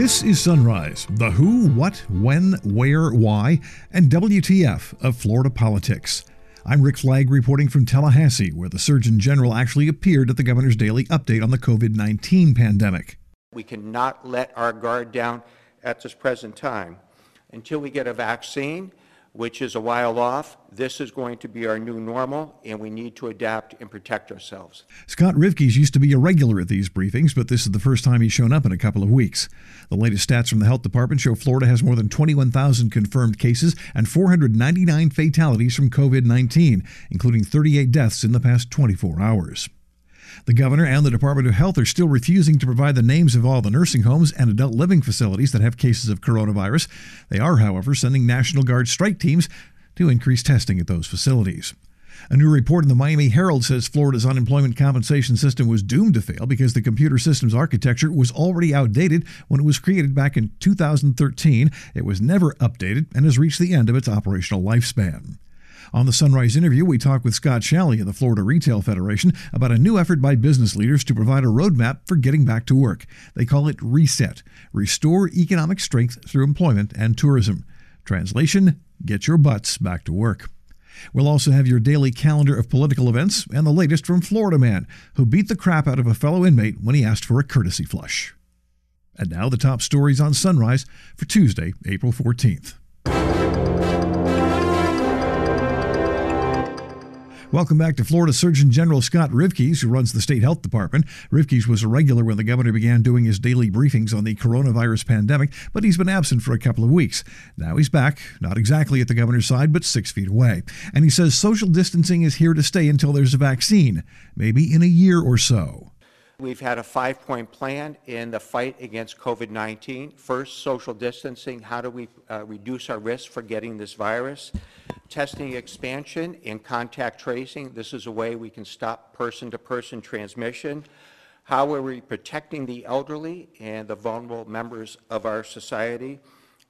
This is Sunrise, the who, what, when, where, why, and WTF of Florida politics. I'm Rick Flagg reporting from Tallahassee, where the Surgeon General actually appeared at the governor's daily update on the COVID 19 pandemic. We cannot let our guard down at this present time. Until we get a vaccine, which is a while off. This is going to be our new normal, and we need to adapt and protect ourselves. Scott Rivkees used to be a regular at these briefings, but this is the first time he's shown up in a couple of weeks. The latest stats from the health department show Florida has more than 21,000 confirmed cases and 499 fatalities from COVID 19, including 38 deaths in the past 24 hours. The governor and the Department of Health are still refusing to provide the names of all the nursing homes and adult living facilities that have cases of coronavirus. They are, however, sending National Guard strike teams to increase testing at those facilities. A new report in the Miami Herald says Florida's unemployment compensation system was doomed to fail because the computer system's architecture was already outdated when it was created back in 2013. It was never updated and has reached the end of its operational lifespan. On the Sunrise interview, we talk with Scott Shalley of the Florida Retail Federation about a new effort by business leaders to provide a roadmap for getting back to work. They call it RESET Restore Economic Strength Through Employment and Tourism. Translation Get Your Butts Back to Work. We'll also have your daily calendar of political events and the latest from Florida Man, who beat the crap out of a fellow inmate when he asked for a courtesy flush. And now the top stories on Sunrise for Tuesday, April 14th. Welcome back to Florida Surgeon General Scott Rivkees, who runs the state health department. Rivkees was a regular when the governor began doing his daily briefings on the coronavirus pandemic, but he's been absent for a couple of weeks. Now he's back, not exactly at the governor's side, but six feet away. And he says social distancing is here to stay until there's a vaccine, maybe in a year or so. We've had a five point plan in the fight against COVID 19. First, social distancing. How do we uh, reduce our risk for getting this virus? testing expansion and contact tracing. This is a way we can stop person-to-person transmission. How are we protecting the elderly and the vulnerable members of our society?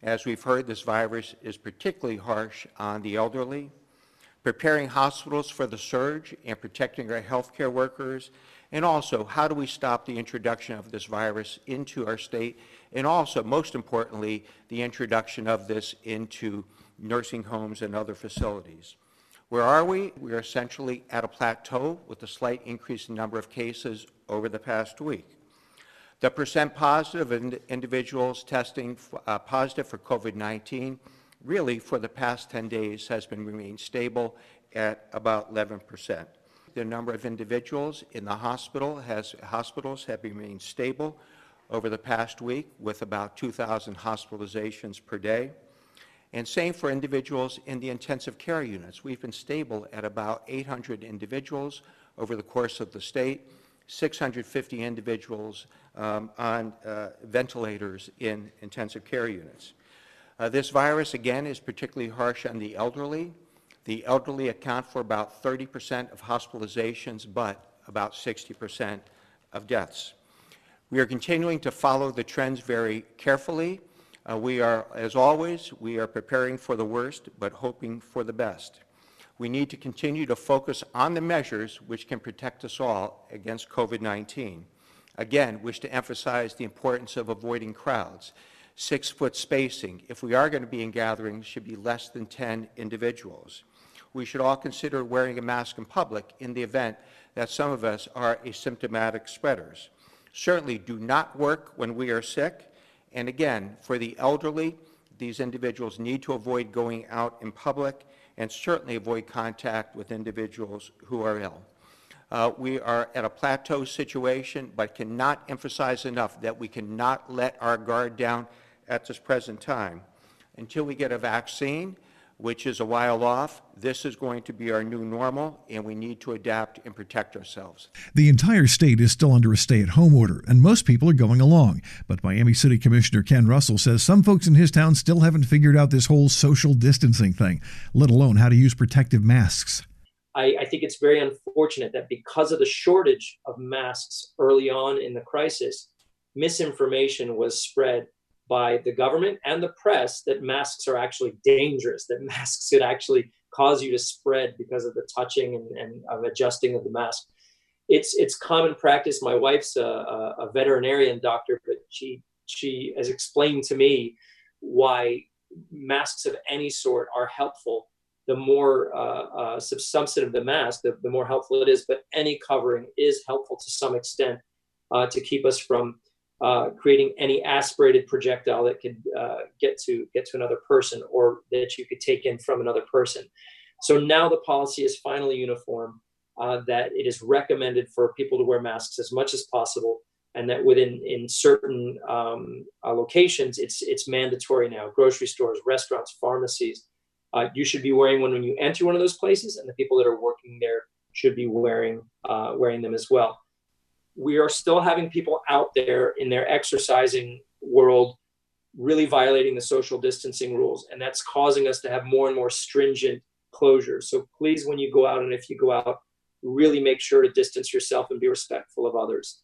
As we've heard, this virus is particularly harsh on the elderly. Preparing hospitals for the surge and protecting our healthcare workers. And also, how do we stop the introduction of this virus into our state? And also, most importantly, the introduction of this into nursing homes, and other facilities. Where are we? We are essentially at a plateau with a slight increase in number of cases over the past week. The percent positive in individuals testing uh, positive for COVID-19 really for the past 10 days has been remained stable at about 11%. The number of individuals in the hospital has, hospitals have remained stable over the past week with about 2,000 hospitalizations per day. And same for individuals in the intensive care units. We've been stable at about 800 individuals over the course of the state, 650 individuals um, on uh, ventilators in intensive care units. Uh, this virus, again, is particularly harsh on the elderly. The elderly account for about 30% of hospitalizations, but about 60% of deaths. We are continuing to follow the trends very carefully uh, we are, as always, we are preparing for the worst, but hoping for the best. We need to continue to focus on the measures which can protect us all against COVID-19. Again, wish to emphasize the importance of avoiding crowds. Six-foot spacing, if we are going to be in gatherings, should be less than 10 individuals. We should all consider wearing a mask in public in the event that some of us are asymptomatic spreaders. Certainly do not work when we are sick and again, for the elderly, these individuals need to avoid going out in public and certainly avoid contact with individuals who are ill. Uh, we are at a plateau situation, but cannot emphasize enough that we cannot let our guard down at this present time. Until we get a vaccine, which is a while off. This is going to be our new normal, and we need to adapt and protect ourselves. The entire state is still under a stay at home order, and most people are going along. But Miami City Commissioner Ken Russell says some folks in his town still haven't figured out this whole social distancing thing, let alone how to use protective masks. I, I think it's very unfortunate that because of the shortage of masks early on in the crisis, misinformation was spread by the government and the press that masks are actually dangerous, that masks could actually cause you to spread because of the touching and, and of adjusting of the mask. It's it's common practice. My wife's a, a veterinarian doctor, but she she has explained to me why masks of any sort are helpful. The more uh, uh, substantive the mask, the, the, more helpful it is. But any covering is helpful to some extent uh, to keep us from uh, creating any aspirated projectile that could uh, get to get to another person or that you could take in from another person. So now the policy is finally uniform. Uh, that it is recommended for people to wear masks as much as possible and that within in certain um, uh, locations it's it's mandatory now grocery stores restaurants pharmacies uh, you should be wearing one when you enter one of those places and the people that are working there should be wearing uh, wearing them as well we are still having people out there in their exercising world really violating the social distancing rules and that's causing us to have more and more stringent closures so please when you go out and if you go out really make sure to distance yourself and be respectful of others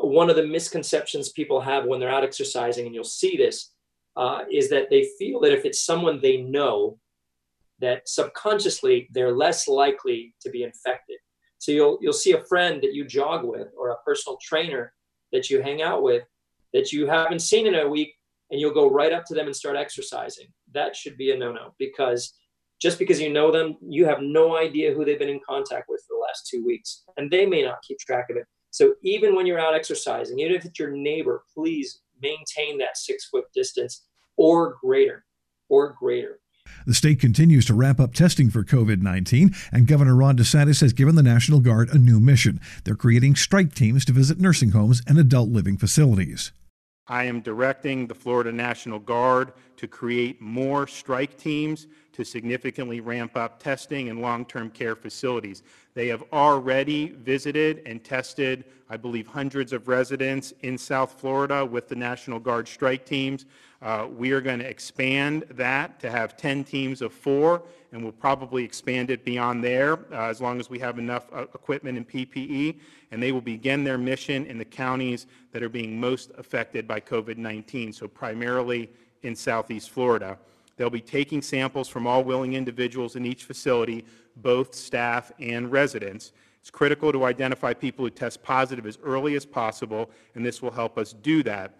one of the misconceptions people have when they're out exercising, and you'll see this, uh, is that they feel that if it's someone they know, that subconsciously they're less likely to be infected. So you'll you'll see a friend that you jog with or a personal trainer that you hang out with that you haven't seen in a week, and you'll go right up to them and start exercising. That should be a no-no because just because you know them, you have no idea who they've been in contact with for the last two weeks, and they may not keep track of it. So even when you're out exercising, even if it's your neighbor, please maintain that six foot distance or greater, or greater. The state continues to ramp up testing for COVID 19, and Governor Ron DeSantis has given the National Guard a new mission. They're creating strike teams to visit nursing homes and adult living facilities. I am directing the Florida National Guard to create more strike teams to significantly ramp up testing in long-term care facilities. They have already visited and tested, I believe, hundreds of residents in South Florida with the National Guard strike teams. Uh, we are going to expand that to have 10 teams of four, and we'll probably expand it beyond there uh, as long as we have enough uh, equipment and PPE. And they will begin their mission in the counties that are being most affected by COVID-19, so primarily in Southeast Florida. They'll be taking samples from all willing individuals in each facility, both staff and residents. It's critical to identify people who test positive as early as possible, and this will help us do that.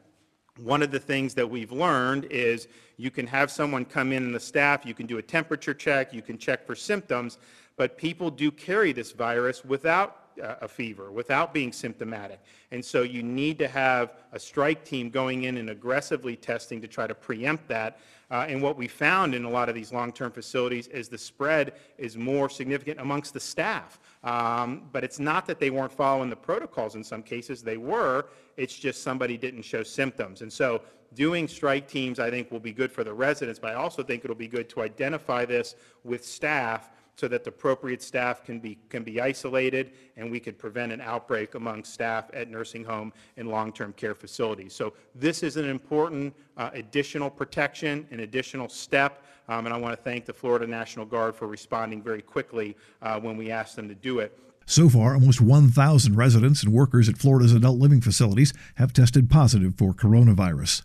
One of the things that we've learned is you can have someone come in the staff, you can do a temperature check, you can check for symptoms, but people do carry this virus without a fever without being symptomatic. And so you need to have a strike team going in and aggressively testing to try to preempt that. Uh, and what we found in a lot of these long-term facilities is the spread is more significant amongst the staff. Um, but it's not that they weren't following the protocols in some cases, they were. It's just somebody didn't show symptoms. And so doing strike teams, I think, will be good for the residents, but I also think it'll be good to identify this with staff so that the appropriate staff can be, can be isolated and we could prevent an outbreak among staff at nursing home and long-term care facilities. So this is an important uh, additional protection, an additional step, um, and I want to thank the Florida National Guard for responding very quickly uh, when we asked them to do it. So far, almost 1,000 residents and workers at Florida's adult living facilities have tested positive for coronavirus.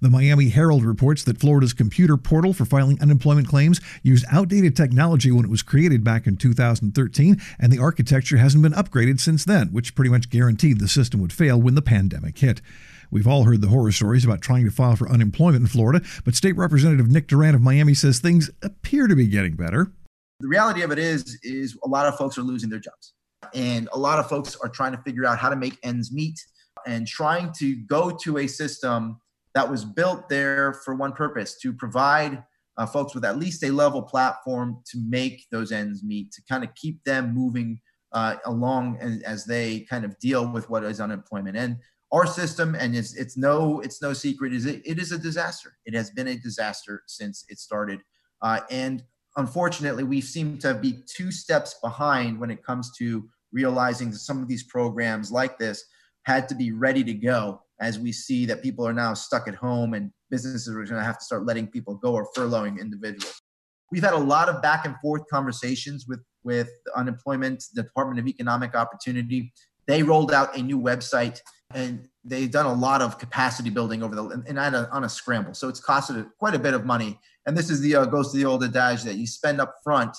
The Miami Herald reports that Florida's computer portal for filing unemployment claims used outdated technology when it was created back in 2013, and the architecture hasn't been upgraded since then, which pretty much guaranteed the system would fail when the pandemic hit. We've all heard the horror stories about trying to file for unemployment in Florida, but State Representative Nick Duran of Miami says things appear to be getting better. The reality of it is, is a lot of folks are losing their jobs, and a lot of folks are trying to figure out how to make ends meet and trying to go to a system that was built there for one purpose to provide uh, folks with at least a level platform to make those ends meet, to kind of keep them moving uh, along as, as, they kind of deal with what is unemployment. And our system, and it's, it's no it's no secret, is it, it is a disaster. It has been a disaster since it started, uh, and unfortunately, we seem to be two steps behind when it comes to realizing that some of these programs like this had to be ready to go as we see that people are now stuck at home and businesses are going to have to start letting people go or furloughing individuals. We've had a lot of back and forth conversations with, with unemployment, the Department of Economic Opportunity. They rolled out a new website and they've done a lot of capacity building over the and on a, on a scramble. So it's costed quite a bit of money. And this is the uh, goes to the old adage that you spend up front,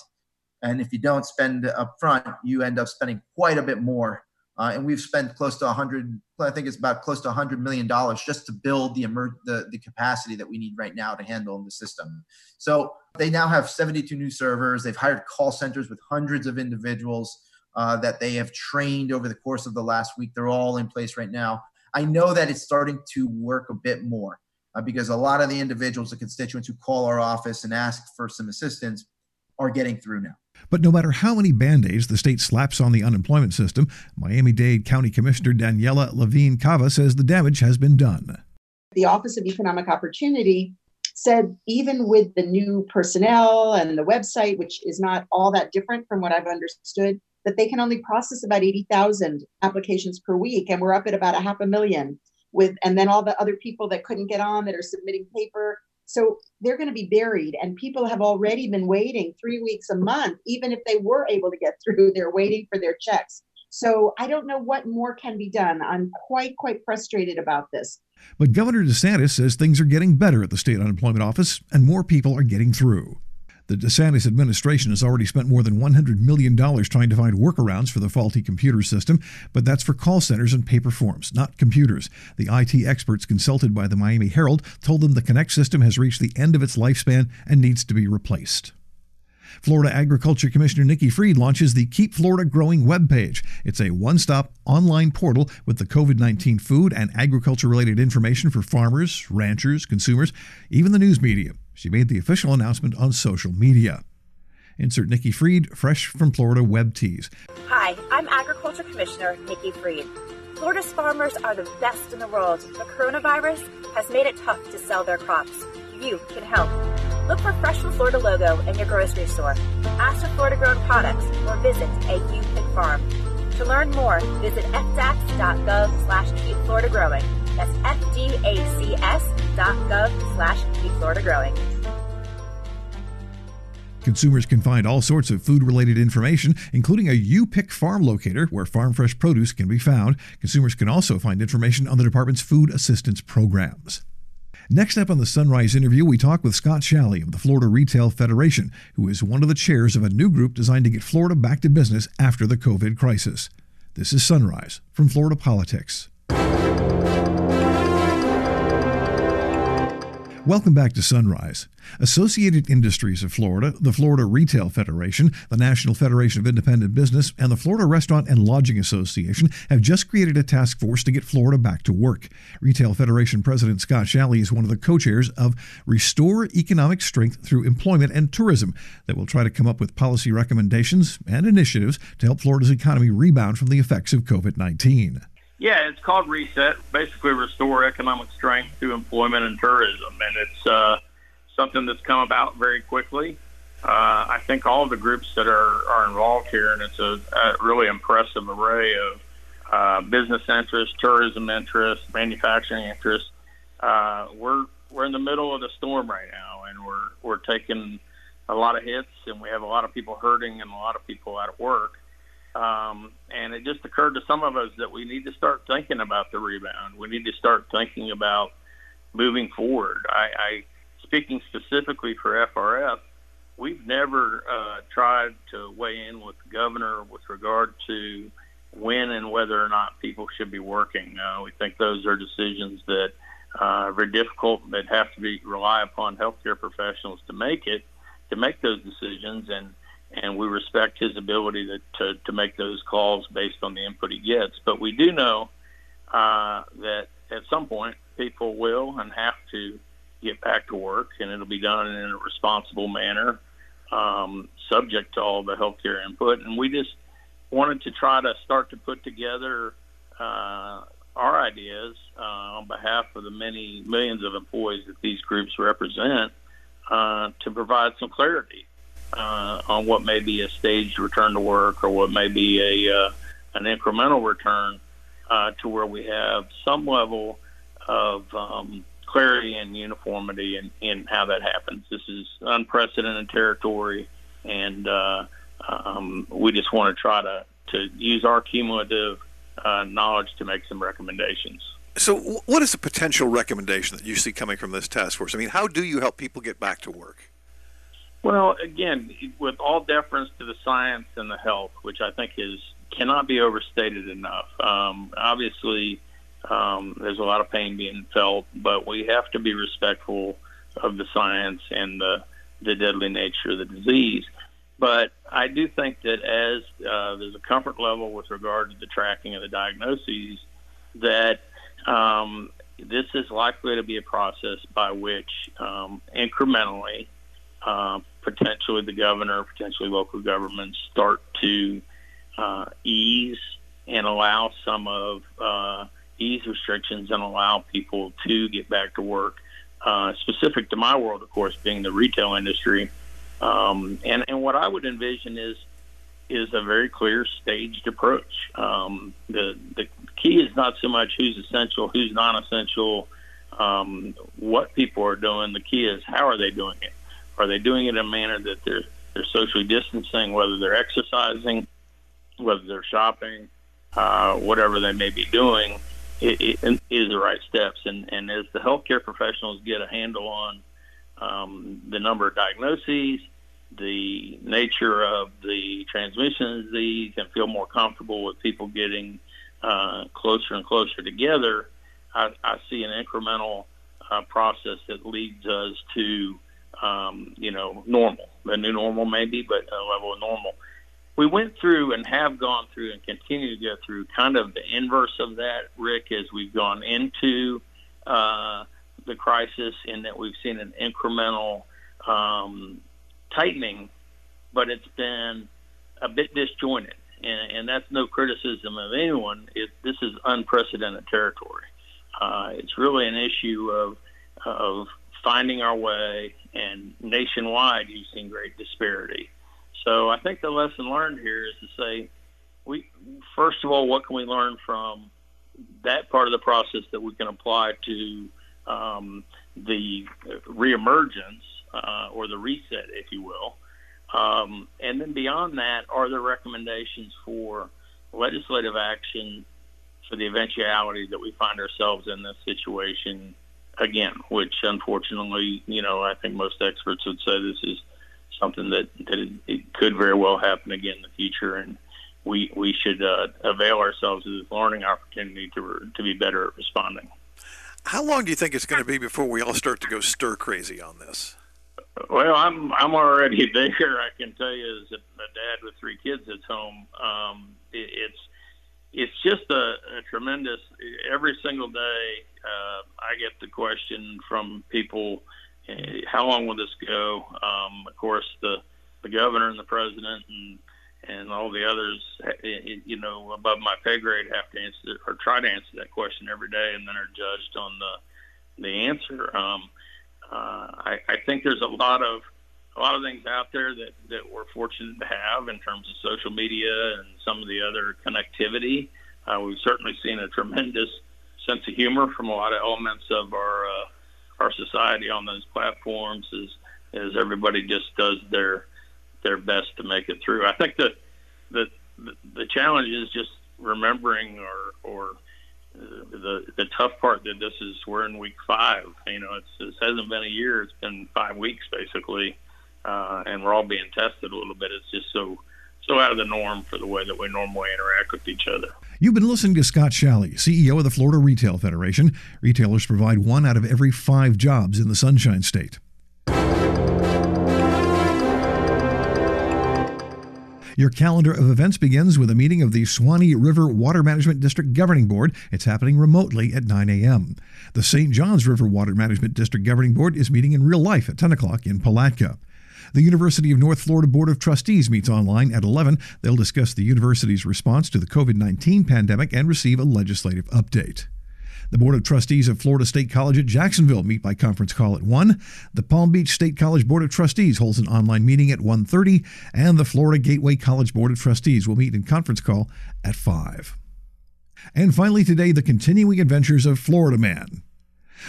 and if you don't spend up front, you end up spending quite a bit more Uh, and we've spent close to 100, I think it's about close to 100 million dollars just to build the, emer- the the capacity that we need right now to handle the system. So they now have 72 new servers. They've hired call centers with hundreds of individuals uh, that they have trained over the course of the last week. They're all in place right now. I know that it's starting to work a bit more uh, because a lot of the individuals, the constituents who call our office and ask for some assistance, are getting through now. But no matter how many band aids the state slaps on the unemployment system, Miami Dade County Commissioner Daniela Levine Cava says the damage has been done. The Office of Economic Opportunity said even with the new personnel and the website, which is not all that different from what I've understood, that they can only process about 80,000 applications per week. And we're up at about a half a million with, and then all the other people that couldn't get on that are submitting paper. So they're going to be buried. And people have already been waiting three weeks a month, even if they were able to get through, they're waiting for their checks. So I don't know what more can be done. I'm quite, quite frustrated about this. But Governor DeSantis says things are getting better at the state unemployment office and more people are getting through. The DeSantis administration has already spent more than $100 million trying to find workarounds for the faulty computer system, but that's for call centers and paper forms, not computers. The IT experts consulted by the Miami Herald told them the Connect system has reached the end of its lifespan and needs to be replaced. Florida Agriculture Commissioner Nikki Fried launches the Keep Florida Growing webpage. It's a one stop online portal with the COVID 19 food and agriculture related information for farmers, ranchers, consumers, even the news media. She made the official announcement on social media. Insert Nikki Fried, fresh from Florida Web Tees. Hi, I'm Agriculture Commissioner Nikki Fried. Florida's farmers are the best in the world. The coronavirus has made it tough to sell their crops. You can help. Look for Fresh from Florida logo in your grocery store. Ask for Florida grown products or visit a U-Pick farm. To learn more, visit fdacs.gov slash keep Florida growing. That's fdacs.gov slash Florida growing. Consumers can find all sorts of food related information, including a U-Pick farm locator where farm fresh produce can be found. Consumers can also find information on the department's food assistance programs. Next up on the Sunrise interview, we talk with Scott Shalley of the Florida Retail Federation, who is one of the chairs of a new group designed to get Florida back to business after the COVID crisis. This is Sunrise from Florida Politics. Welcome back to Sunrise. Associated Industries of Florida, the Florida Retail Federation, the National Federation of Independent Business, and the Florida Restaurant and Lodging Association have just created a task force to get Florida back to work. Retail Federation President Scott Shalley is one of the co chairs of Restore Economic Strength Through Employment and Tourism that will try to come up with policy recommendations and initiatives to help Florida's economy rebound from the effects of COVID 19. Yeah, it's called Reset. Basically, restore economic strength through employment and tourism, and it's uh, something that's come about very quickly. Uh, I think all the groups that are, are involved here, and it's a, a really impressive array of uh, business interests, tourism interests, manufacturing interests. Uh, we're we're in the middle of the storm right now, and we're we're taking a lot of hits, and we have a lot of people hurting and a lot of people out of work. Um, and it just occurred to some of us that we need to start thinking about the rebound. We need to start thinking about moving forward. I, I speaking specifically for FRF, we've never uh, tried to weigh in with the governor with regard to when and whether or not people should be working. Uh, we think those are decisions that uh, are very difficult that have to be rely upon healthcare professionals to make it to make those decisions and and we respect his ability to, to, to make those calls based on the input he gets. But we do know uh, that at some point people will and have to get back to work, and it'll be done in a responsible manner, um, subject to all the healthcare input. And we just wanted to try to start to put together uh, our ideas uh, on behalf of the many millions of employees that these groups represent uh, to provide some clarity uh, on what may be a staged return to work or what may be a uh, an incremental return uh, to where we have some level of um, clarity and uniformity in, in how that happens. This is unprecedented territory, and uh, um, we just want to try to, to use our cumulative uh, knowledge to make some recommendations. So, what is the potential recommendation that you see coming from this task force? I mean, how do you help people get back to work? Well, again, with all deference to the science and the health, which I think is cannot be overstated enough. Um, obviously, um, there's a lot of pain being felt, but we have to be respectful of the science and the, the deadly nature of the disease. But I do think that as uh, there's a comfort level with regard to the tracking of the diagnoses, that um, this is likely to be a process by which um, incrementally, uh, potentially the governor, potentially local governments start to uh, ease and allow some of uh, ease restrictions and allow people to get back to work. Uh, specific to my world, of course, being the retail industry, um, and and what I would envision is is a very clear staged approach. Um, the the key is not so much who's essential, who's non-essential, um, what people are doing. The key is how are they doing it? Are they doing it in a manner that they're they're socially distancing, whether they're exercising, whether they're shopping, uh, whatever they may be doing, it, it is the right steps. And and as the healthcare professionals get a handle on um, the number of diagnoses, the nature of the transmission of the disease, and feel more comfortable with people getting uh, closer and closer together, I, I see an incremental uh, process that leads us to, um, you know, normal. The new normal, maybe, but a level of normal. We went through and have gone through and continue to go through kind of the inverse of that, Rick, as we've gone into uh, the crisis, in that we've seen an incremental um, tightening, but it's been a bit disjointed and, and that's no criticism of anyone. It, this is unprecedented territory. Uh, it's really an issue of of finding our way, and nationwide, you've seen great disparity. So I think the lesson learned here is to say, we first of all, what can we learn from that part of the process that we can apply to um, the reemergence uh, or the reset, if you will, um, and then beyond that, are there recommendations for legislative action for the eventuality that we find ourselves in this situation again, which unfortunately, you know, I think most experts would say this is something that, that it, it could very well happen again in the future. And we, we should uh, avail ourselves of this learning opportunity to, to be better at responding. How long do you think it's going to be before we all start to go stir crazy on this? Well, I'm I'm already there. I can tell you, as a, a dad with three kids at home, um, it, it's it's just a, a tremendous. Every single day, uh, I get the question from people: eh, How long will this go? Um, of course, the the governor and the president and and all the others, eh, eh, you know, above my pay grade have to answer or try to answer that question every day, and then are judged on the the answer. Um, uh, I, I think there's a lot of a lot of things out there that, that we're fortunate to have in terms of social media and some of the other connectivity. Uh, we've certainly seen a tremendous sense of humor from a lot of elements of our uh, our society on those platforms as as everybody just does their their best to make it through. I think that the the, challenge is just remembering or or the the tough part that this is we're in week five. You know, it's it hasn't been a year; it's been five weeks basically, uh, and we're all being tested a little bit. It's just so so out of the norm for the way that we normally interact with each other. You've been listening to Scott Shalley, CEO of the Florida Retail Federation. Retailers provide one out of every five jobs in the Sunshine State. Your calendar of events begins with a meeting of the Suwannee River Water Management District Governing Board. It's happening remotely at 9 a.m. The St. Johns River Water Management District Governing Board is meeting in real life at 10 o'clock in Palatka. The University of North Florida Board of Trustees meets online at 11. They'll discuss the university's response to the COVID 19 pandemic and receive a legislative update. The Board of Trustees of Florida State College at Jacksonville meet by conference call at 1. The Palm Beach State College Board of Trustees holds an online meeting at 1:30, and the Florida Gateway College Board of Trustees will meet in conference call at 5. And finally today, the continuing adventures of Florida Man.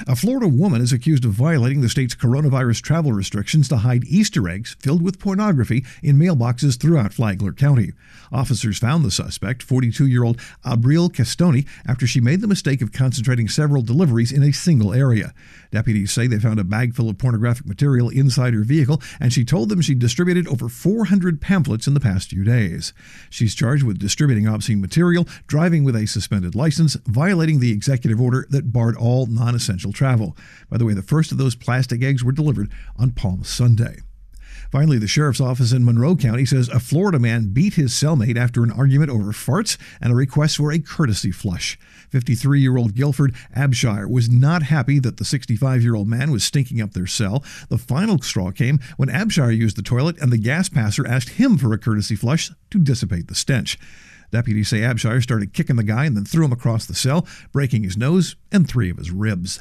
A Florida woman is accused of violating the state's coronavirus travel restrictions to hide Easter eggs filled with pornography in mailboxes throughout Flagler County. Officers found the suspect, 42 year old Abril Castoni, after she made the mistake of concentrating several deliveries in a single area. Deputies say they found a bag full of pornographic material inside her vehicle, and she told them she distributed over 400 pamphlets in the past few days. She's charged with distributing obscene material, driving with a suspended license, violating the executive order that barred all non essential travel. By the way, the first of those plastic eggs were delivered on Palm Sunday. Finally, the sheriff's office in Monroe County says a Florida man beat his cellmate after an argument over farts and a request for a courtesy flush. 53 year old Guilford Abshire was not happy that the 65 year old man was stinking up their cell. The final straw came when Abshire used the toilet and the gas passer asked him for a courtesy flush to dissipate the stench. Deputies say Abshire started kicking the guy and then threw him across the cell, breaking his nose and three of his ribs.